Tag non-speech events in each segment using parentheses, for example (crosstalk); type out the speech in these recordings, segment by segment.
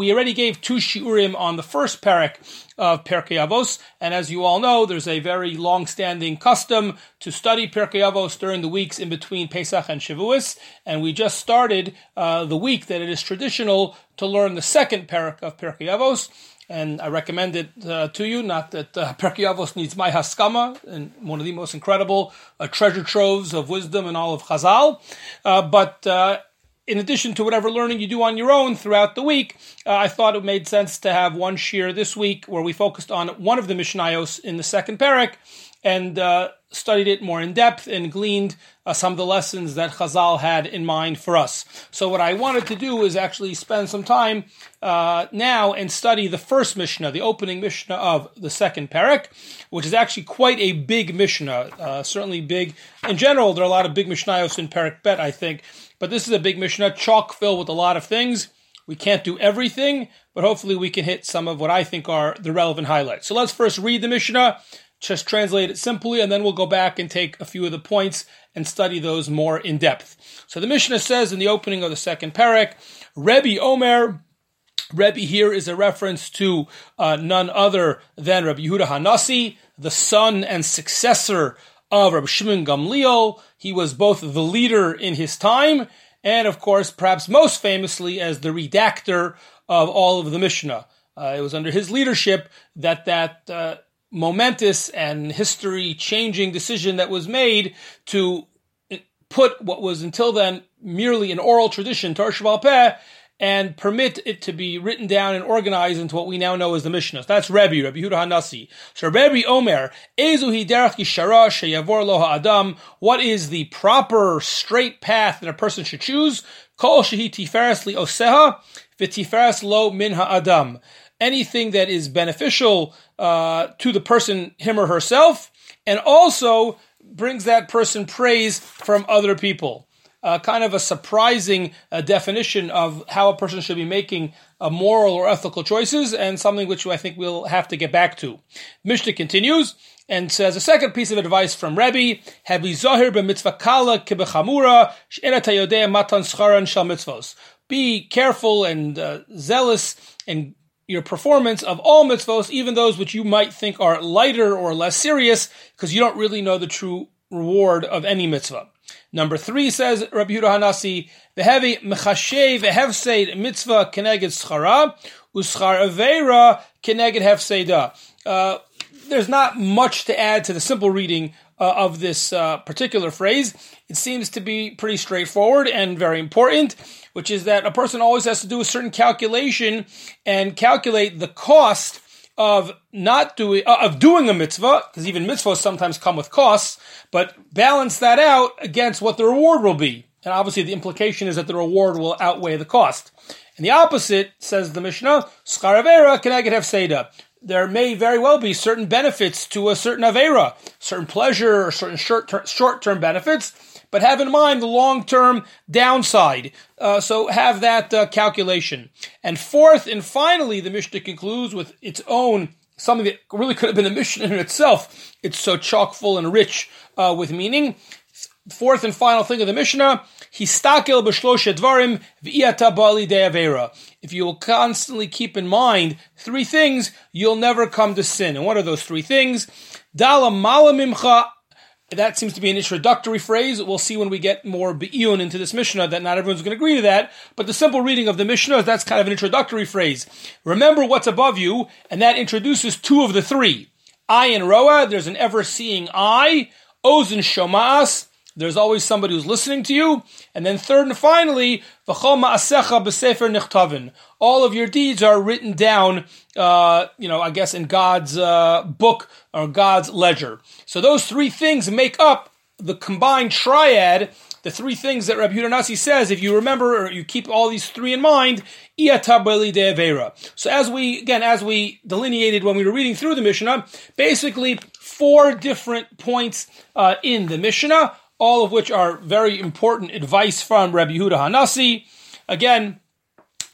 we already gave two shiurim on the first parak of Pirkei Avos, and as you all know, there's a very long-standing custom to study Pirkei Avos during the weeks in between Pesach and Shavuos, and we just started uh, the week that it is traditional to learn the second parak of Pirkei Avos and I recommend it uh, to you. Not that uh, Pirkei Avos needs my haskama, and one of the most incredible uh, treasure troves of wisdom in all of Chazal. Uh, but uh, in addition to whatever learning you do on your own throughout the week, uh, I thought it made sense to have one shiur this week where we focused on one of the Mishnayos in the second parak and uh, studied it more in depth and gleaned uh, some of the lessons that Chazal had in mind for us. So, what I wanted to do is actually spend some time uh, now and study the first Mishnah, the opening Mishnah of the second parak, which is actually quite a big Mishnah, uh, certainly big. In general, there are a lot of big Mishnayos in Parak Bet, I think, but this is a big Mishnah, chock filled with a lot of things. We can't do everything, but hopefully we can hit some of what I think are the relevant highlights. So let's first read the Mishnah just translate it simply, and then we'll go back and take a few of the points and study those more in depth. So the Mishnah says in the opening of the second parak, Rebbe Omer, Rebbe here is a reference to uh, none other than Rabbi Yehuda Hanasi, the son and successor of Rabbi Shimon Gamliel. He was both the leader in his time and, of course, perhaps most famously as the redactor of all of the Mishnah. Uh, it was under his leadership that that uh, momentous and history changing decision that was made to put what was until then merely an oral tradition, Torah Peh, and permit it to be written down and organized into what we now know as the Mishnah. That's Rebbe, Rebbe Yehuda Hanasi. So Rebbe Omer, Ezuhi derech yishara sheyavor loha adam. What is the proper straight path that a person should choose? Kol shehi tiferes li oseha, v'tiferes lo min ha'adam anything that is beneficial uh, to the person, him or herself, and also brings that person praise from other people. Uh, kind of a surprising uh, definition of how a person should be making uh, moral or ethical choices, and something which I think we'll have to get back to. Mishnah continues and says a second piece of advice from Rebbe: Have zahir b'mitzvah kala kibechamura matan scharan shal mitzvos. Be careful and uh, zealous and your performance of all mitzvos, even those which you might think are lighter or less serious, because you don't really know the true reward of any mitzvah. Number three says Rabbi Yehuda Hanasi, "Vehevi mechashev vehevseid mitzvah keneged schara uschar avera keneged hefseida." Uh, there's not much to add to the simple reading uh, of this uh, particular phrase. It seems to be pretty straightforward and very important which is that a person always has to do a certain calculation and calculate the cost of not doing uh, of doing a mitzvah, because even mitzvahs sometimes come with costs, but balance that out against what the reward will be. And obviously, the implication is that the reward will outweigh the cost. And the opposite, says the Mishnah, Scharavera keneged hefseda. There may very well be certain benefits to a certain avera, certain pleasure or certain short term benefits but have in mind the long term downside. Uh, so have that uh, calculation. And fourth and finally, the Mishnah concludes with its own something that really could have been a Mishnah in itself. It's so chock full and rich uh, with meaning. Fourth and final thing of the Mishnah. If you will constantly keep in mind three things, you'll never come to sin. And what are those three things? That seems to be an introductory phrase. We'll see when we get more be'iyun into this Mishnah that not everyone's going to agree to that. But the simple reading of the Mishnah, that's kind of an introductory phrase. Remember what's above you, and that introduces two of the three. ayin roeh, there's an ever-seeing eye. Oz and Shomas, there's always somebody who's listening to you. And then third and finally, all of your deeds are written down, uh, you know, I guess in God's uh, book or God's ledger. So those three things make up the combined triad, the three things that Rabbi Yehuda says, if you remember or you keep all these three in mind, so as we, again, as we delineated when we were reading through the Mishnah, basically four different points uh, in the Mishnah all of which are very important advice from Rabbi Yehuda Hanasi. Again,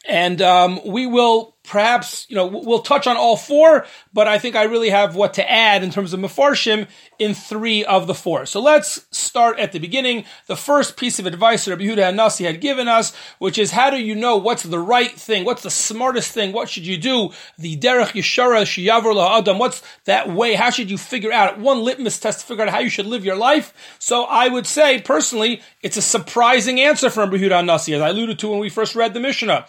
and um, we will perhaps, you know, we'll touch on all four, but I think I really have what to add in terms of Mefarshim in three of the four. So let's start at the beginning. The first piece of advice that Rabbi Yehuda Nasi had given us, which is how do you know what's the right thing? What's the smartest thing? What should you do? The derech yeshara shiyavur adam. What's that way? How should you figure out one litmus test to figure out how you should live your life? So I would say personally, it's a surprising answer from Rabbi Yehuda Nasi, as I alluded to when we first read the Mishnah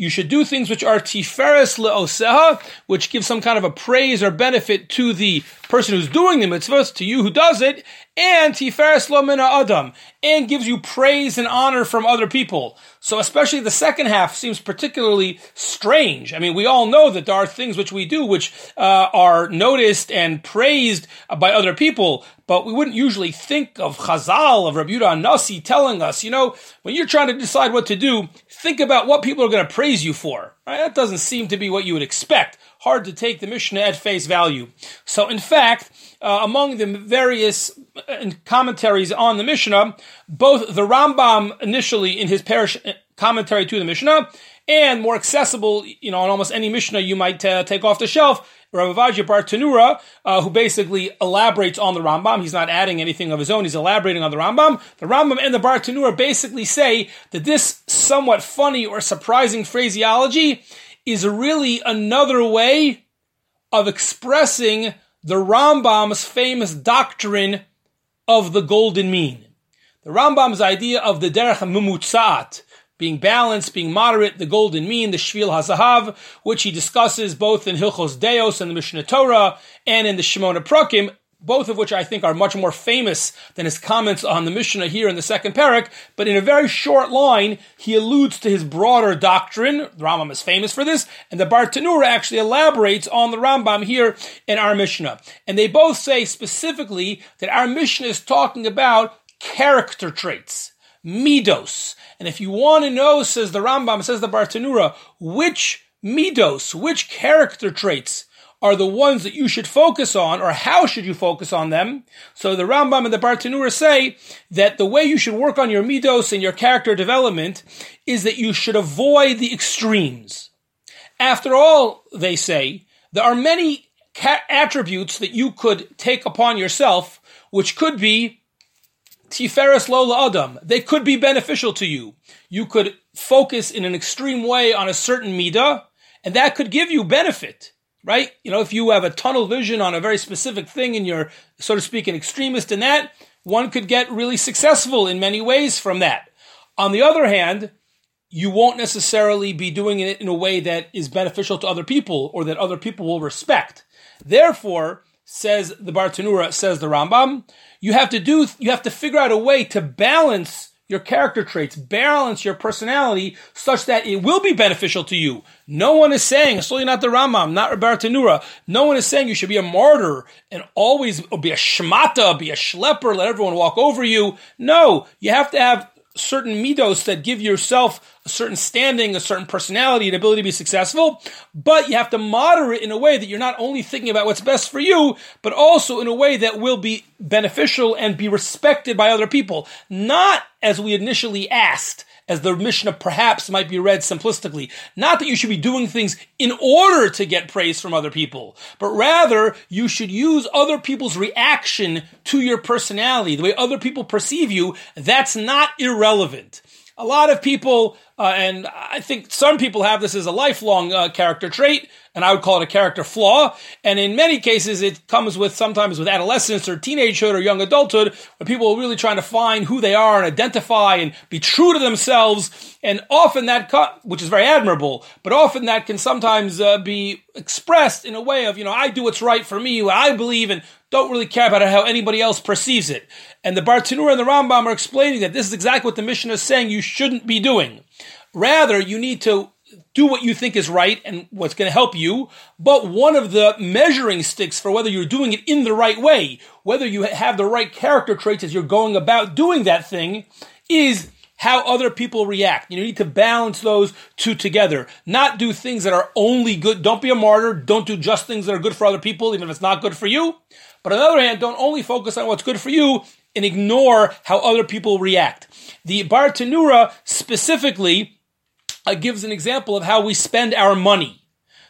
you should do things which are tiferes leoseha, which give some kind of a praise or benefit to the person who's doing the mitzvahs, to you who does it, and tiferes lo adam, and gives you praise and honor from other people. So especially the second half seems particularly strange. I mean, we all know that there are things which we do which uh, are noticed and praised by other people, but we wouldn't usually think of Chazal, of Rabbi Yudah Nasi telling us, you know, when you're trying to decide what to do, think about what people are going to praise you for. Right? That doesn't seem to be what you would expect. Hard to take the Mishnah at face value. So, in fact, uh, among the various uh, commentaries on the Mishnah, both the Rambam initially in his perush uh, commentary to the Mishnah, and more accessible, you know, on almost any Mishnah you might uh, take off the shelf, Rav Ovadia Bar Tanura, uh, who basically elaborates on the Rambam. He's not adding anything of his own. He's elaborating on the Rambam. The Rambam and the Bar Tanura basically say that this somewhat funny or surprising phraseology is really another way of expressing the Rambam's famous doctrine of the golden mean. The Rambam's idea of the derech mumutzat, being balanced, being moderate, the golden mean, the Shvil HaZahav, which he discusses both in Hilchos Deos and the Mishneh Torah and in the Shemona Prakim, both of which I think are much more famous than his comments on the Mishnah here in the second parak. But in a very short line, he alludes to his broader doctrine. The Rambam is famous for this, and the Bartanura actually elaborates on the Rambam here in our Mishnah. And they both say specifically that our Mishnah is talking about character traits, midos. And if you want to know, says the Rambam, says the Bartanura, which midos, which character traits are the ones that you should focus on, or how should you focus on them? So the Rambam and the Bartanura say that the way you should work on your midos and your character development is that you should avoid the extremes. After all, they say, there are many attributes that you could take upon yourself, which could be Tiferes Lola Adam. They could be beneficial to you. You could focus in an extreme way on a certain midah, and that could give you benefit, right? You know, if you have a tunnel vision on a very specific thing and you're, so to speak, an extremist in that, one could get really successful in many ways from that. On the other hand, you won't necessarily be doing it in a way that is beneficial to other people or that other people will respect. Therefore, says the Bartanura, says the Rambam, you have to do, you have to figure out a way to balance your character traits, balance your personality such that it will be beneficial to you. No one is saying, especially not the Rambam, not Bartanura, no one is saying you should be a martyr and always be a shmata, be a schlepper, let everyone walk over you. No, you have to have certain midos that give yourself a certain standing, a certain personality, an ability to be successful, but you have to moderate in a way that you're not only thinking about what's best for you, but also in a way that will be beneficial and be respected by other people. Not as we initially asked, as the Mishnah perhaps might be read simplistically. Not that you should be doing things in order to get praise from other people, but rather you should use other people's reaction to your personality, the way other people perceive you. That's not irrelevant. A lot of people, uh, and I think some people have this as a lifelong uh, character trait, and I would call it a character flaw. And in many cases, it comes with sometimes with adolescence or teenagehood or young adulthood, where people are really trying to find who they are and identify and be true to themselves. And often that, which is very admirable, but often that can sometimes uh, be expressed in a way of, you know, I do what's right for me, what I believe, and don't really care about how anybody else perceives it. And the Bartanura and the Rambam are explaining that this is exactly what the Mishnah is saying you shouldn't be doing. Rather, you need to do what you think is right and what's going to help you. But one of the measuring sticks for whether you're doing it in the right way, whether you have the right character traits as you're going about doing that thing, is how other people react. You need to balance those two together. Not do things that are only good. Don't be a martyr. Don't do just things that are good for other people, even if it's not good for you. But on the other hand, don't only focus on what's good for you and ignore how other people react. The Bartanura specifically uh, gives an example of how we spend our money.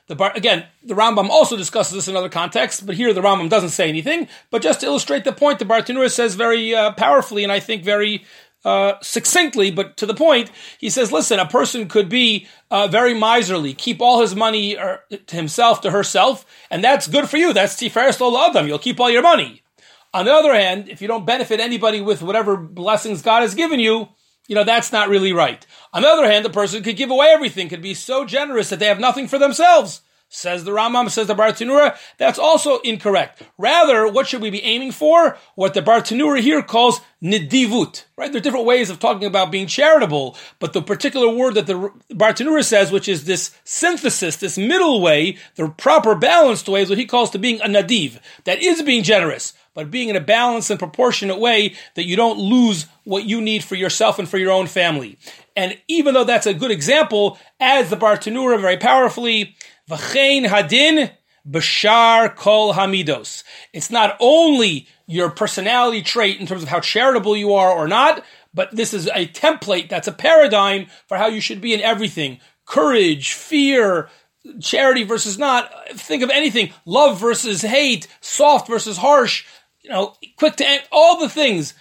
The bar, again, the Rambam also discusses this in other contexts, but here the Rambam doesn't say anything. But just to illustrate the point, the Bartanura says very uh, powerfully, and I think very uh, succinctly, but to the point, he says, listen, a person could be uh, very miserly, keep all his money uh, to himself, to herself, and that's good for you. That's Tiferes Adam. You'll keep all your money. On the other hand, if you don't benefit anybody with whatever blessings God has given you, you know, that's not really right. On the other hand, the person could give away everything, could be so generous that they have nothing for themselves. Says the Rambam, says the Bartanura, that's also incorrect. Rather, what should we be aiming for? What the Bartanura here calls nidivut, right? There are different ways of talking about being charitable, but the particular word that the Bartanura says, which is this synthesis, this middle way, the proper balanced way, is what he calls to being a nadiv, that is being generous, but being in a balanced and proportionate way that you don't lose what you need for yourself and for your own family. And even though that's a good example, as the Bartanura very powerfully, V'chein hadin b'shar kol hamidos. It's not only your personality trait in terms of how charitable you are or not, but this is a template that's a paradigm for how you should be in everything. Courage, fear, charity versus not. Think of anything. Love versus hate, soft versus harsh, you know, quick to end, all the things.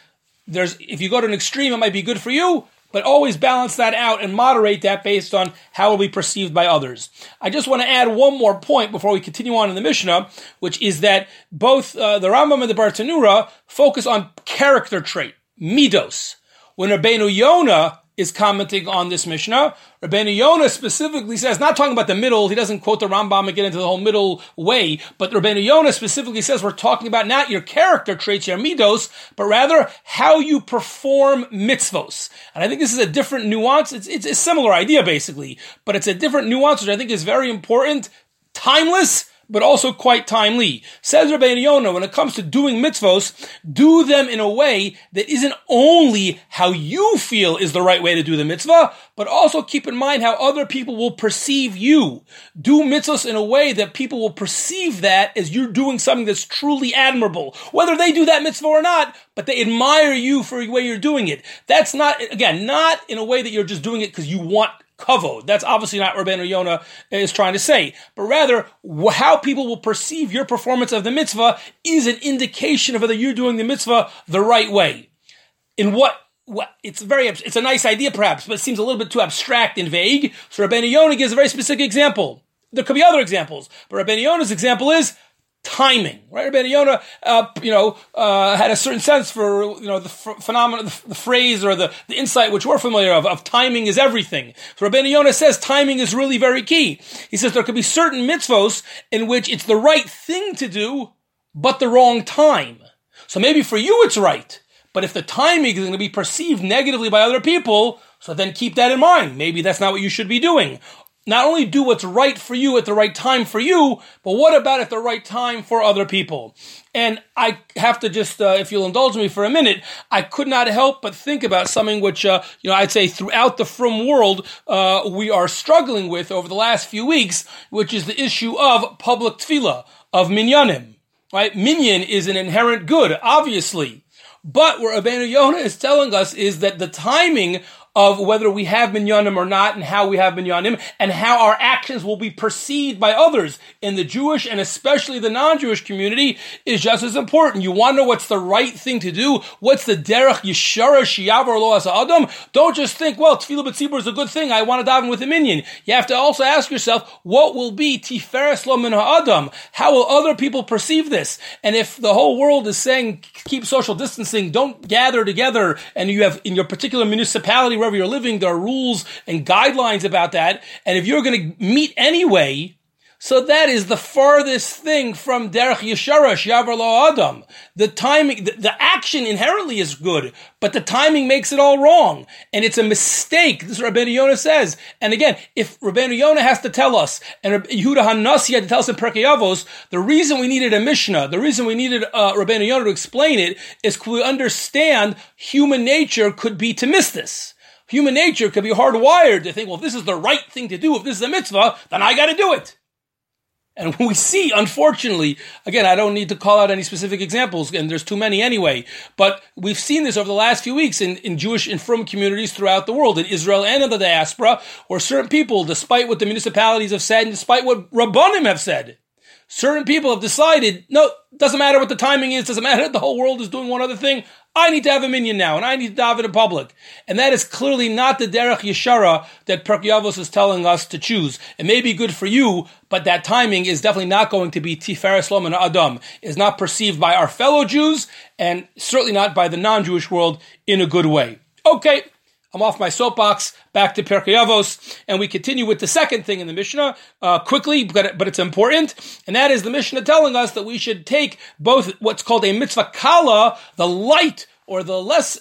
There's, if you go to an extreme, it might be good for you but always balance that out and moderate that based on how it will be perceived by others. I just want to add one more point before we continue on in the Mishnah, which is that both uh, the Rambam and the Bartanura focus on character trait, midos. When Rabbeinu Yonah is commenting on this Mishnah. Rabbeinu Yonah specifically says, not talking about the middle, he doesn't quote the Rambam and get into the whole middle way, but Rabbeinu Yonah specifically says we're talking about not your character traits, your midos, but rather how you perform mitzvos. And I think this is a different nuance. It's, it's a similar idea basically, but it's a different nuance which I think is very important, timeless, but also quite timely. Says Rabbi Yonah, when it comes to doing mitzvos, do them in a way that isn't only how you feel is the right way to do the mitzvah, but also keep in mind how other people will perceive you. Do mitzvahs in a way that people will perceive that as you're doing something that's truly admirable. Whether they do that mitzvah or not, but they admire you for the way you're doing it. That's not, again, not in a way that you're just doing it because you want kavod. That's obviously not Rabbeinu Yonah is trying to say, but rather how people will perceive your performance of the mitzvah is an indication of whether you're doing the mitzvah the right way. In what what, it's very, it's a nice idea perhaps, but it seems a little bit too abstract and vague. So Rabbeinu Yonah gives a very specific example. There could be other examples, but Rabbeinu Yonah's example is timing, right? Rabbi Yonah, uh, you know, uh, had a certain sense for, you know, the phenomenon, the, the, phrase or the, the insight which we're familiar of, of timing is everything. So Rabbi Yonah says timing is really very key. He says there could be certain mitzvos in which it's the right thing to do, but the wrong time. So maybe for you it's right, but if the timing is going to be perceived negatively by other people, so then keep that in mind. Maybe that's not what you should be doing not only do what's right for you at the right time for you, but what about at the right time for other people? And I have to just, uh, if you'll indulge me for a minute, I could not help but think about something which, uh, you know, I'd say throughout the frum world, uh, we are struggling with over the last few weeks, which is the issue of public tefillah, of minyanim. Right? Minyan is an inherent good, obviously. But what Rabbeinu Yonah is telling us is that the timing of whether we have minyanim or not and how we have minyanim and how our actions will be perceived by others in the Jewish and especially the non-Jewish community is just as important. You want to know what's the right thing to do? What's the derech yishara shiyavar lo adam? Don't just think, well, tefillah b'tzibur is a good thing. I want to daven with a minyan. You have to also ask yourself, what will be tiferes lo min ha'adam? How will other people perceive this? And if the whole world is saying keep social distancing, don't gather together, and you have in your particular municipality wherever you're living, there are rules and guidelines about that. And if you're going to meet anyway, so that is the farthest thing from derech yesharash yavar lo adam. The timing, the, the, action inherently is good, but the timing makes it all wrong, and it's a mistake. This is Rabbeinu Yonah says. And again, if Rabbeinu Yonah has to tell us, and Yehuda Hanasi had to tell us in Pirkei Avos, the reason we needed a Mishnah, the reason we needed uh, Rabbeinu Yonah to explain it, is we understand human nature could be to miss this. Human nature could be hardwired to think, well, if this is the right thing to do, if this is a mitzvah, then I got to do it. And (laughs) we see, unfortunately, again, I don't need to call out any specific examples, and there's too many anyway, but we've seen this over the last few weeks in, in Jewish and from communities throughout the world, in Israel and in the diaspora, where certain people, despite what the municipalities have said and despite what Rabbanim have said, certain people have decided, no, doesn't matter what the timing is, doesn't matter, (laughs) the whole world is doing one other thing. I need to have a minyan now, and I need to daven in public. And that is clearly not the derech yeshara that Perk is telling us to choose. It may be good for you, but that timing is definitely not going to be Tiferes Lom and Adam. Is not perceived by our fellow Jews, and certainly not by the non-Jewish world in a good way. Okay, I'm off my soapbox, back to Pirkei Avos, and we continue with the second thing in the Mishnah, uh, quickly, but, but it's important, and that is the Mishnah telling us that we should take both what's called a mitzvah kala, the light or the less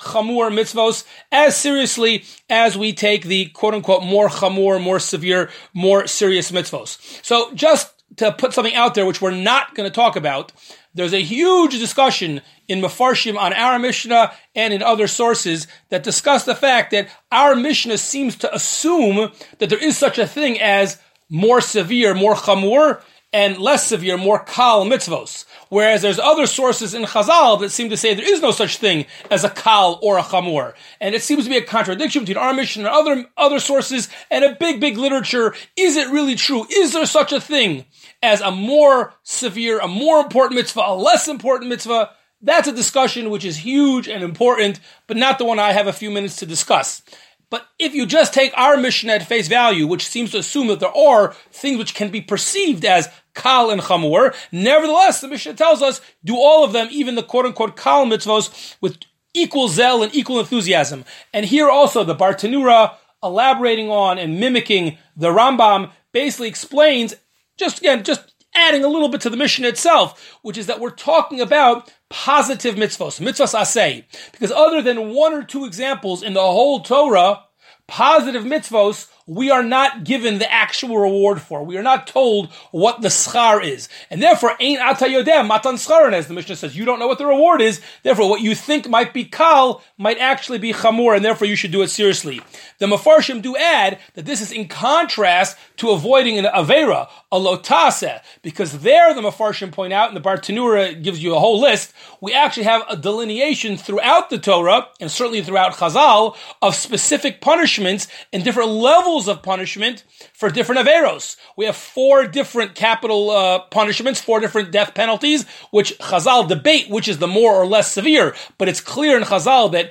chamur mitzvos, as seriously as we take the quote unquote more chamur, more severe, more serious mitzvos. So just to put something out there, which we're not going to talk about, there's a huge discussion in Mefarshim on our Mishnah and in other sources that discuss the fact that our Mishnah seems to assume that there is such a thing as more severe, more chamur, and less severe, more kal mitzvos. Whereas there's other sources in Chazal that seem to say there is no such thing as a kal or a chamur. And it seems to be a contradiction between our Mishnah and other, other sources and a big, big literature. Is it really true? Is there such a thing as a more severe, a more important mitzvah, a less important mitzvah? That's a discussion which is huge and important, but not the one I have a few minutes to discuss. But if you just take our Mishnah at face value, which seems to assume that there are things which can be perceived as kal and chamur, nevertheless, the Mishnah tells us do all of them, even the quote unquote kal mitzvos, with equal zeal and equal enthusiasm. And here also the Bartanura, elaborating on and mimicking the Rambam, basically explains, just again, just adding a little bit to the Mishnah itself, which is that we're talking about positive mitzvos, mitzvos asay. Because other than one or two examples in the whole Torah, positive mitzvos we are not given the actual reward for. We are not told what the schar is. And therefore, ain't ata yodem matan scharan, as the Mishnah says. You don't know what the reward is. Therefore, what you think might be kal might actually be chamur, and therefore you should do it seriously. The Mefarshim do add that this is in contrast to avoiding an avera, a lotase, because there the Mefarshim point out, and the Bartanura gives you a whole list, we actually have a delineation throughout the Torah, and certainly throughout Chazal, of specific punishments and different levels levels of punishment for different averos. We have four different capital uh, punishments, four different death penalties, which Chazal debate which is the more or less severe. But it's clear in Chazal that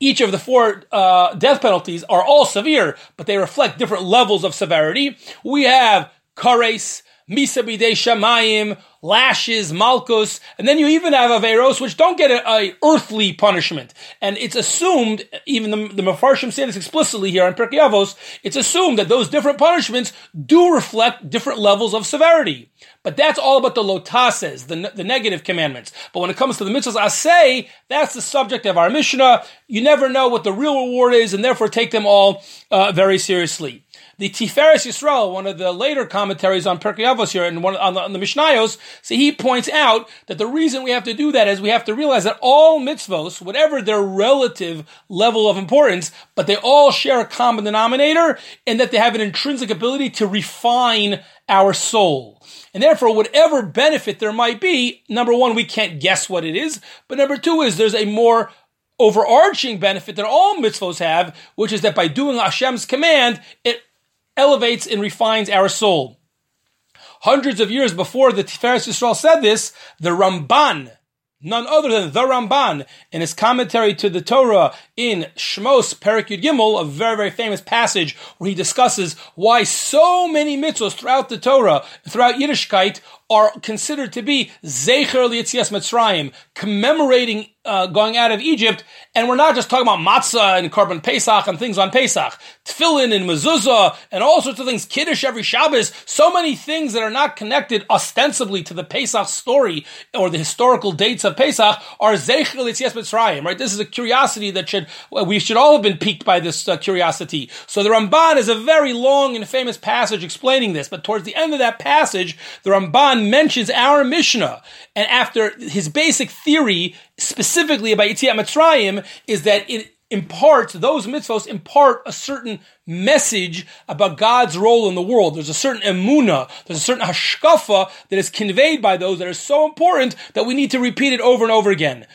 each of the four uh, death penalties are all severe, but they reflect different levels of severity. We have kares, misa bidei shamayim, lashes, malchus, and then you even have averos which don't get a, earthly punishment. And it's assumed, even the, the Mefarshim say this explicitly here on Pirkei Avos, it's assumed that those different punishments do reflect different levels of severity. But that's all about the lotases, the, the negative commandments. But when it comes to the mitzvahs asay, that's the subject of our Mishnah. You never know what the real reward is, and therefore take them all uh, very seriously. The Tiferes Yisrael, one of the later commentaries on Pirkei Avos here, and one on the, on the Mishnayos, so he points out that the reason we have to do that is we have to realize that all mitzvos, whatever their relative level of importance, but they all share a common denominator, and that they have an intrinsic ability to refine our soul. And therefore, whatever benefit there might be, number one, we can't guess what it is, but number two is there's a more overarching benefit that all mitzvos have, which is that by doing Hashem's command, it elevates and refines our soul. Hundreds of years before the Tiferes Yisrael said this, the Ramban, none other than the Ramban, in his commentary to the Torah in Shmos Perik Yud Gimel, a very, very famous passage where he discusses why so many mitzvahs throughout the Torah, throughout Yiddishkeit, are considered to be Zecher Lietzias Mitzrayim, commemorating uh, going out of Egypt, and we're not just talking about matzah and korban Pesach and things on Pesach, tefillin and mezuzah and all sorts of things, kiddush every Shabbos, so many things that are not connected ostensibly to the Pesach story or the historical dates of Pesach are Zecher Lietzias Mitzrayim, right? This is a curiosity that should, we should all have been piqued by this uh, curiosity. So the Ramban is a very long and famous passage explaining this, but towards the end of that passage, the Ramban mentions our Mishnah, and after his basic theory, specifically about Yetziat Mitzrayim, is that it imparts, those mitzvos impart a certain message about God's role in the world. There's a certain emuna, there's a certain hashkafa that is conveyed by those that is so important that we need to repeat it over and over again.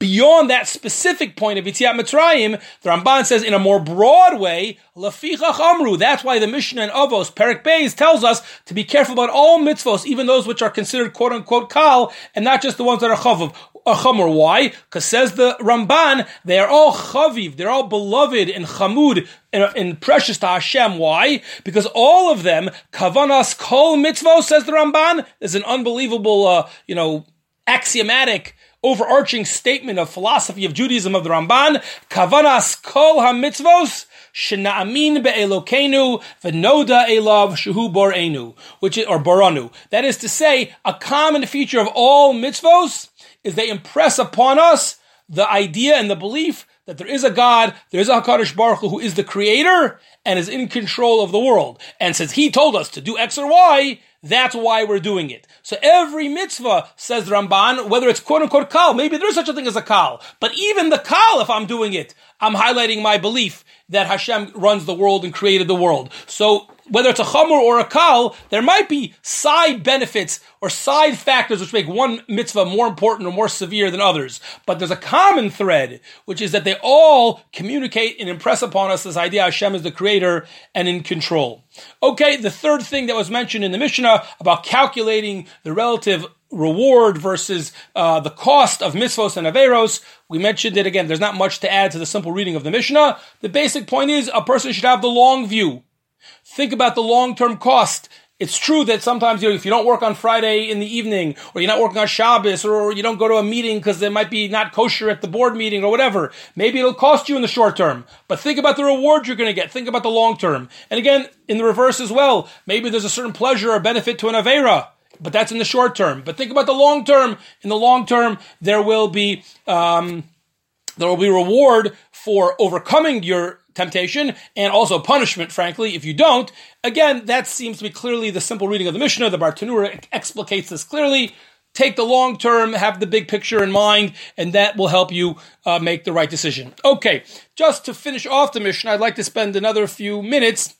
Beyond that specific point of Yitziat Mitzrayim, the Ramban says in a more broad way, Lafichach Amru. That's why the Mishnah in Avos, Perik Beis, tells us to be careful about all mitzvos, even those which are considered quote unquote kal, and not just the ones that are chavav. Chamor. Why? Because says the Ramban, they are all chaviv, they're all beloved and chamud and, and, precious to Hashem. Why? Because all of them, kavanas kol mitzvos, says the Ramban, is an unbelievable, uh, you know, axiomatic overarching statement of philosophy of Judaism of the Ramban, kavanas kol HaMitzvos, shena'amin be'elokenu v'noda elav shuhu borenu, which is, or boranu. That is to say, a common feature of all mitzvos is they impress upon us the idea and the belief that there is a God, there is a HaKadosh Baruch Hu who is the creator and is in control of the world. And since he told us to do X or Y, that's why we're doing it. So every mitzvah, says Ramban, whether it's quote unquote kal, maybe there's such a thing as a kal, but even the kal, if I'm doing it, I'm highlighting my belief that Hashem runs the world and created the world. So whether it's a chamor or a kal, there might be side benefits or side factors which make one mitzvah more important or more severe than others. But there's a common thread, which is that they all communicate and impress upon us this idea Hashem is the creator and in control. Okay, the third thing that was mentioned in the Mishnah about calculating the relative reward versus uh, the cost of mitzvos and averos. We mentioned it again. There's not much to add to the simple reading of the Mishnah. The basic point is a person should have the long view. Think about the long-term cost. It's true that sometimes you know, if you don't work on Friday in the evening, or you're not working on Shabbos, or you don't go to a meeting because there might be not kosher at the board meeting or whatever, maybe it'll cost you in the short term. But think about the reward you're going to get. Think about the long term. And again, in the reverse as well, maybe there's a certain pleasure or benefit to an avera but that's in the short term. But think about the long term. In the long term, there will be um, there will be reward for overcoming your temptation and also punishment, frankly, if you don't. Again, that seems to be clearly the simple reading of the Mishnah. The Bartanura explicates this clearly. Take the long term, have the big picture in mind, and that will help you uh, make the right decision. Okay, just to finish off the Mishnah, I'd like to spend another few minutes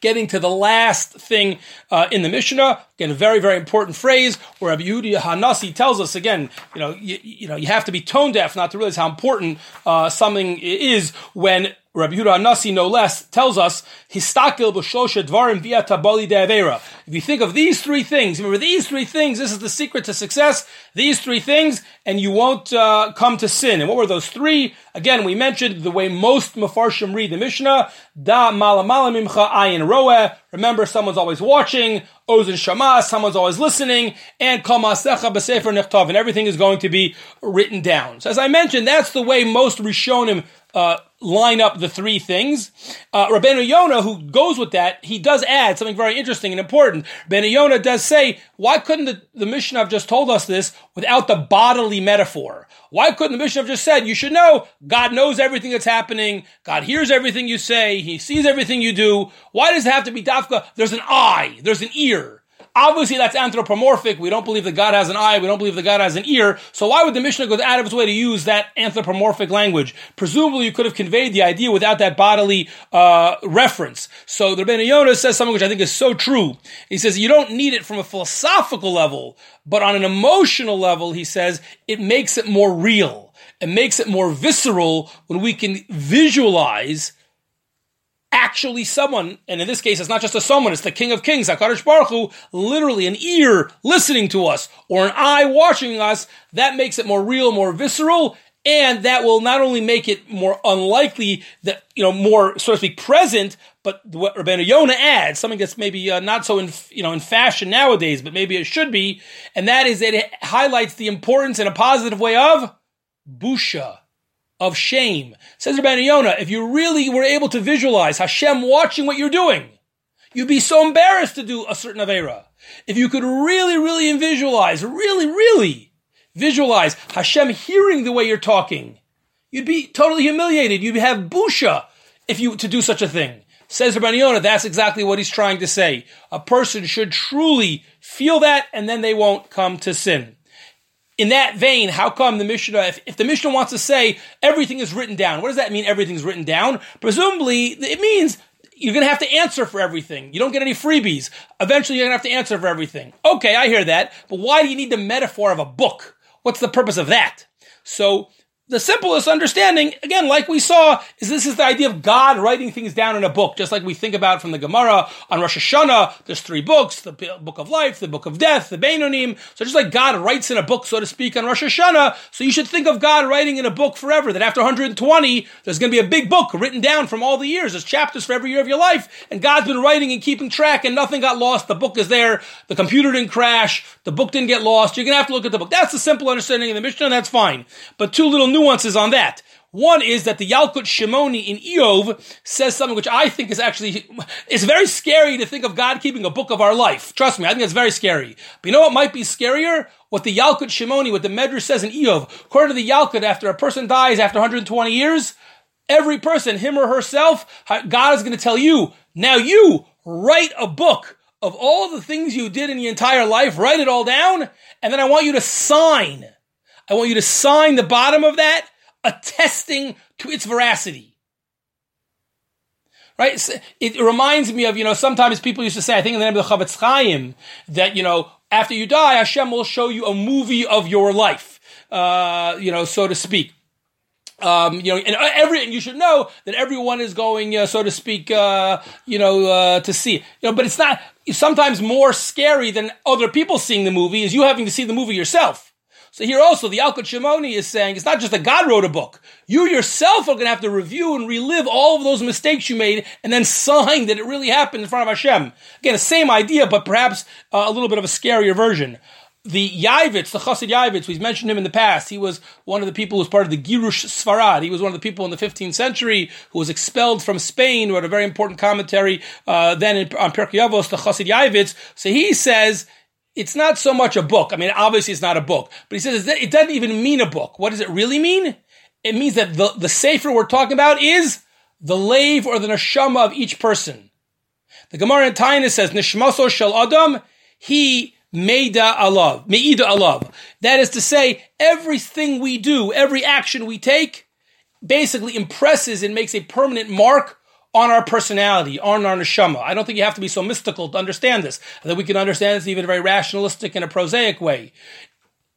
getting to the last thing uh, in the Mishnah. Again, a very, very important phrase where Rabbi Hanasi tells us again, you know, you, you, know, you have to be tone deaf not to realize how important uh, something is when Rabbi Yehuda Nasi, no less, tells us, Histakil b'shosha dvarim via de'avera. If you think of these three things, remember these three things, this is the secret to success, these three things, and you won't uh, come to sin. And what were those three? Again, we mentioned the way most mafarshim read the Mishnah, da malamala mimcha ayin roeh. Remember, someone's always watching, ozen shama, someone's always listening, and kol masecha b'sefer and everything is going to be written down. So as I mentioned, that's the way most Rishonim uh, line up the three things. Uh, Rabbeinu Yonah, who goes with that, he does add something very interesting and important. Rabbeinu Yonah does say, why couldn't the, the Mishnah have just told us this without the bodily metaphor? Why couldn't the Mishnah have just said, you should know God knows everything that's happening, God hears everything you say, He sees everything you do. Why does it have to be dafka? There's an eye, there's an ear. Obviously, that's anthropomorphic. We don't believe that God has an eye. We don't believe that God has an ear. So why would the Mishnah go out of its way to use that anthropomorphic language? Presumably, you could have conveyed the idea without that bodily uh, reference. So the Rabbeinu Yonah says something which I think is so true. He says you don't need it from a philosophical level, but on an emotional level, he says it makes it more real. It makes it more visceral when we can visualize actually someone, and in this case, it's not just a someone, it's the King of Kings, HaKadosh Baruch Hu, literally an ear listening to us, or an eye watching us, that makes it more real, more visceral, and that will not only make it more unlikely that, you know, more, so to speak, present, but what Rabbeinu Yonah adds, something that's maybe uh, not so in, you know, in fashion nowadays, but maybe it should be, and that is that it highlights the importance in a positive way of busha of shame. Says Rabbi Yonah, if you really were able to visualize Hashem watching what you're doing, you'd be so embarrassed to do a certain Avera. If you could really, really visualize, really, really visualize Hashem hearing the way you're talking, you'd be totally humiliated. You'd have busha if you to do such a thing. Says Rabbi Yonah, that's exactly what he's trying to say. A person should truly feel that and then they won't come to sin. In that vein, how come the Mishnah, if, if, the Mishnah wants to say everything is written down, what does that mean everything's written down? Presumably, it means you're going to have to answer for everything. You don't get any freebies. Eventually, you're going to have to answer for everything. Okay, I hear that. But why do you need the metaphor of a book? What's the purpose of that? So the simplest understanding, again, like we saw, is this is the idea of God writing things down in a book, just like we think about from the Gemara on Rosh Hashanah. There's three books: the book of life, the book of death, the Beinonim. So just like God writes in a book, so to speak, on Rosh Hashanah, so you should think of God writing in a book forever. That after 120, there's going to be a big book written down from all the years. There's chapters for every year of your life, and God's been writing and keeping track, and nothing got lost. The book is there. The computer didn't crash. The book didn't get lost. You're going to have to look at the book. That's the simple understanding of the Mishnah, and that's fine. But two little nuances on that. One is that the Yalkut Shimoni in Iyov says something which I think is actually, it's very scary to think of God keeping a book of our life. Trust me, I think it's very scary. But you know what might be scarier? What the Yalkut Shimoni, what the Medrash says in Iyov. According to the Yalkut, after a person dies after 120 years, every person, him or herself, God is going to tell you, now you write a book of all the things you did in the entire life, write it all down, and then I want you to sign. I want you to sign the bottom of that attesting to its veracity. Right? It reminds me of, you know, sometimes people used to say, I think in the name of the Chofetz Chaim, that, you know, after you die, Hashem will show you a movie of your life, uh, you know, so to speak. Um, you know, and every, and you should know that everyone is going, uh, so to speak, uh, you know, uh, to see, you know, but it's not, sometimes more scary than other people seeing the movie is you having to see the movie yourself. So here also, the Yalkut Shimoni is saying it's not just that God wrote a book. You yourself are going to have to review and relive all of those mistakes you made and then sign that it really happened in front of Hashem. Again, the same idea, but perhaps uh, a little bit of a scarier version. The Yavitz, the Chassid Yavitz, we've mentioned him in the past. He was one of the people who was part of the Girush Sfarad. He was one of the people in the 15th century who was expelled from Spain, who had a very important commentary uh, then in, on Pirkei Avos, the Chassid Yavitz. So he says it's not so much a book. I mean, obviously it's not a book, but he says it doesn't even mean a book. What does it really mean? It means that the, the sefer we're talking about is the lave or the neshama of each person. The Gemara in Taanis says, Nishmaso shel Adam, he meida alav, meida alav. That is to say, everything we do, every action we take, basically impresses and makes a permanent mark on our personality, on our neshama. I don't think you have to be so mystical to understand this. That we can understand this even in a very rationalistic and a prosaic way.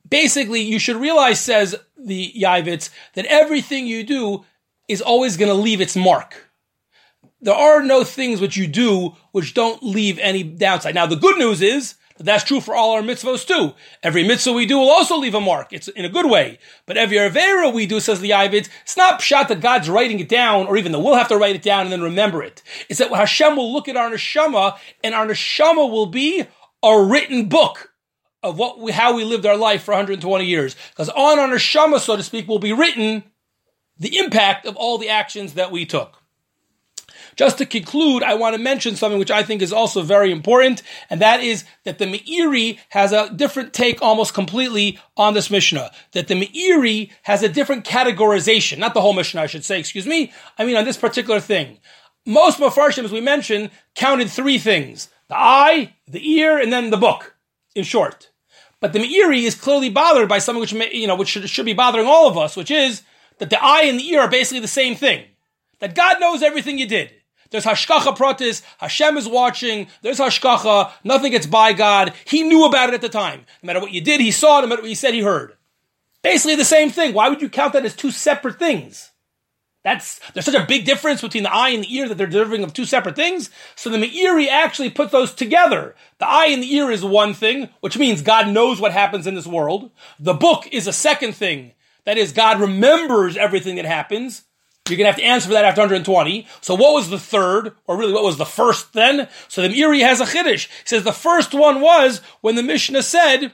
Basically, you should realize, says the Yavitz, that everything you do is always going to leave its mark. There are no things which you do which don't leave any downside. Now, the good news is that's true for all our mitzvahs too. Every mitzvah we do will also leave a mark. It's in a good way. But every Avera we do, says the Yavitz, it's not shot that God's writing it down, or even that we'll have to write it down and then remember it. It's that Hashem will look at our neshama, and our neshama will be a written book of what we, how we lived our life for 120 years. Because on our neshama, so to speak, will be written the impact of all the actions that we took. Just to conclude, I want to mention something which I think is also very important, and that is that the Meiri has a different take almost completely on this Mishnah. That the Meiri has a different categorization, not the whole Mishnah, I should say, excuse me. I mean on this particular thing. Most Mefarshim, as we mentioned, counted three things. The eye, the ear, and then the book, in short. But the Meiri is clearly bothered by something which, you know, which should, should be bothering all of us, which is that the eye and the ear are basically the same thing. That God knows everything you did. There's hashgacha pratis. Hashem is watching. There's hashgacha. Nothing gets by God. He knew about it at the time. No matter what you did, he saw it. No matter what you said, he heard. Basically the same thing. Why would you count that as two separate things? That's there's such a big difference between the eye and the ear that they're delivering of two separate things. So the Meiri actually put those together. The eye and the ear is one thing, which means God knows what happens in this world. The book is a second thing. That is, God remembers everything that happens. You're going to have to answer for that after 120. So what was the third, or really what was the first then? So the Meiri has a chiddush. He says the first one was when the Mishnah said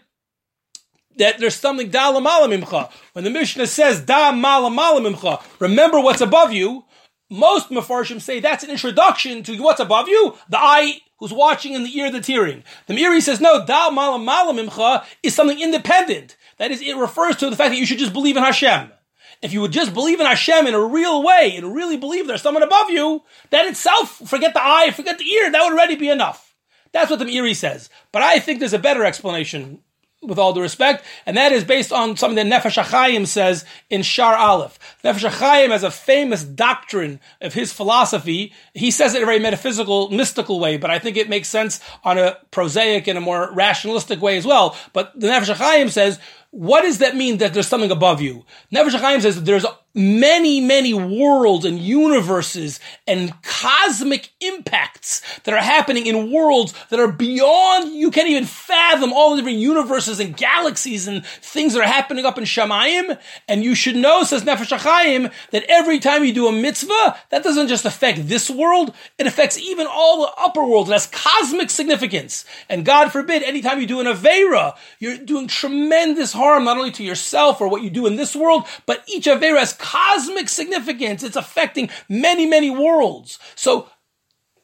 that there's something da mimcha. When the Mishnah says da mimcha, remember what's above you. Most mafarshim say that's an introduction to what's above you, the eye who's watching and the ear that's hearing. The Meiri says no, da mimcha is something independent. That is, it refers to the fact that you should just believe in Hashem. If you would just believe in Hashem in a real way and really believe there's someone above you, that itself, forget the eye, forget the ear, that would already be enough. That's what the Meiri says. But I think there's a better explanation with all due respect, and that is based on something that Nefesh HaChaim says in Shar Aleph. Nefesh HaChaim has a famous doctrine of his philosophy. He says it in a very metaphysical, mystical way, but I think it makes sense on a prosaic and a more rationalistic way as well. But the Nefesh HaChaim says, what does that mean that there's something above you? Nefesh HaChaim says there's many, many worlds and universes and cosmic impacts that are happening in worlds that are beyond, you can't even fathom all the different universes and galaxies and things that are happening up in Shamayim. And you should know, says Nefesh HaChaim, that every time you do a mitzvah, that doesn't just affect this world, it affects even all the upper world. It has cosmic significance. And God forbid, anytime you do an Avera, you're doing tremendous harm not only to yourself or what you do in this world, but each Avera has cosmic significance. It's affecting many, many worlds. So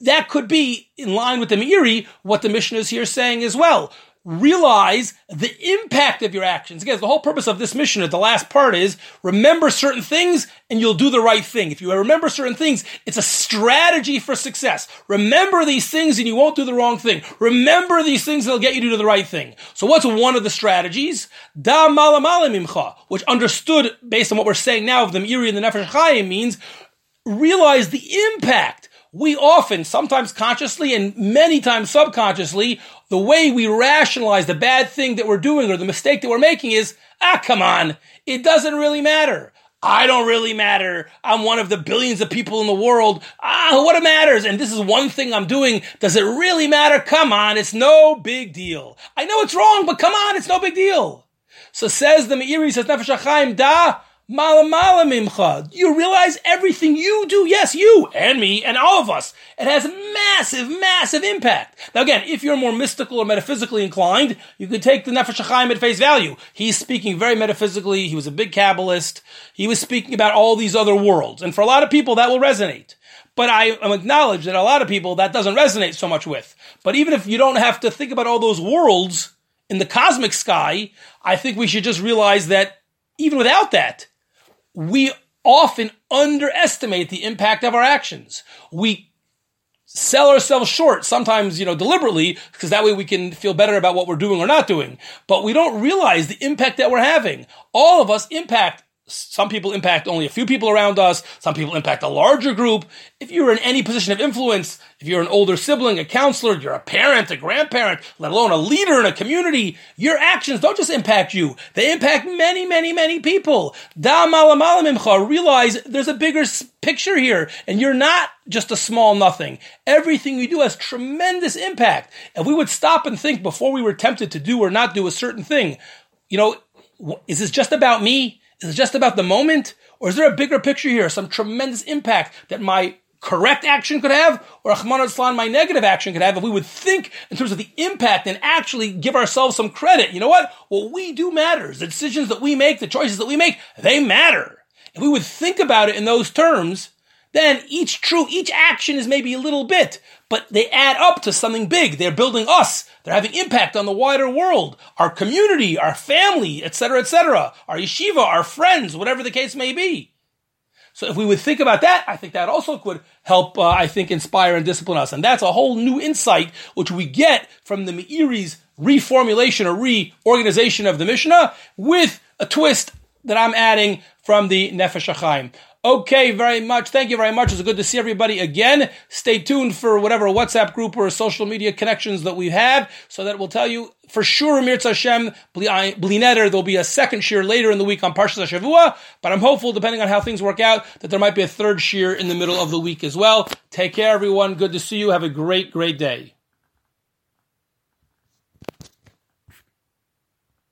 that could be in line with the Meiri, what the Mishnah is here saying as well. Realize the impact of your actions. Again, the whole purpose of this Mishnah, the last part is remember certain things and you'll do the right thing. If you remember certain things, it's a strategy for success. Remember these things and you won't do the wrong thing. Remember these things that'll get you to do the right thing. So what's one of the strategies? Da malamala mimcha, which understood based on what we're saying now of the Meiri and the Nefesh Chaim means realize the impact we often, sometimes consciously and many times subconsciously, the way we rationalize the bad thing that we're doing or the mistake that we're making is, ah, come on, it doesn't really matter. I don't really matter. I'm one of the billions of people in the world. Ah, what it matters? And this is one thing I'm doing. Does it really matter? Come on, it's no big deal. I know it's wrong, but come on, it's no big deal. So says the Meiri, says Nefesh HaChaim, da, Malamala mimcha. You realize everything you do, yes, you and me and all of us, it has massive, massive impact. Now again, if you're more mystical or metaphysically inclined, you could take the Nefesh HaChaim at face value. He's speaking very metaphysically. He was a big Kabbalist. He was speaking about all these other worlds. And for a lot of people, that will resonate. But I acknowledge that a lot of people that doesn't resonate so much with. But even if you don't have to think about all those worlds in the cosmic sky, I think we should just realize that even without that, we often underestimate the impact of our actions. We sell ourselves short, sometimes, you know, deliberately, because that way we can feel better about what we're doing or not doing. But we don't realize the impact that we're having. All of us impact some people impact only a few people around us. Some people impact a larger group. If you're in any position of influence, if you're an older sibling, a counselor, you're a parent, a grandparent, let alone a leader in a community, your actions don't just impact you. They impact many, many, many people. Da malamalamimcha. Realize there's a bigger picture here and you're not just a small nothing. Everything you do has tremendous impact. If we would stop and think before we were tempted to do or not do a certain thing, you know, is this just about me? Is it just about the moment? Or is there a bigger picture here, some tremendous impact that my correct action could have, or Rachmana litzlan, my negative action could have, if we would think in terms of the impact and actually give ourselves some credit. You know what? What we do matters. The decisions that we make, the choices that we make, they matter. If we would think about it in those terms, then each true, each action is maybe a little bit, but they add up to something big. They're building us. They're having impact on the wider world, our community, our family, etc., etc., our yeshiva, our friends, whatever the case may be. So if we would think about that, I think that also could help, uh, I think, inspire and discipline us. And that's a whole new insight which we get from the Meiri's reformulation or reorganization of the Mishnah with a twist that I'm adding from the Nefesh HaChaim. Okay, very much. Thank you very much. It's good to see everybody again. Stay tuned for whatever WhatsApp group or social media connections that we have so that we'll tell you for sure, Mirza Hashem, bli neder, there'll be a second shiur later in the week on Parshas Shavua, but I'm hopeful, depending on how things work out, that there might be a third shiur in the middle of the week as well. Take care, everyone. Good to see you. Have a great, great day.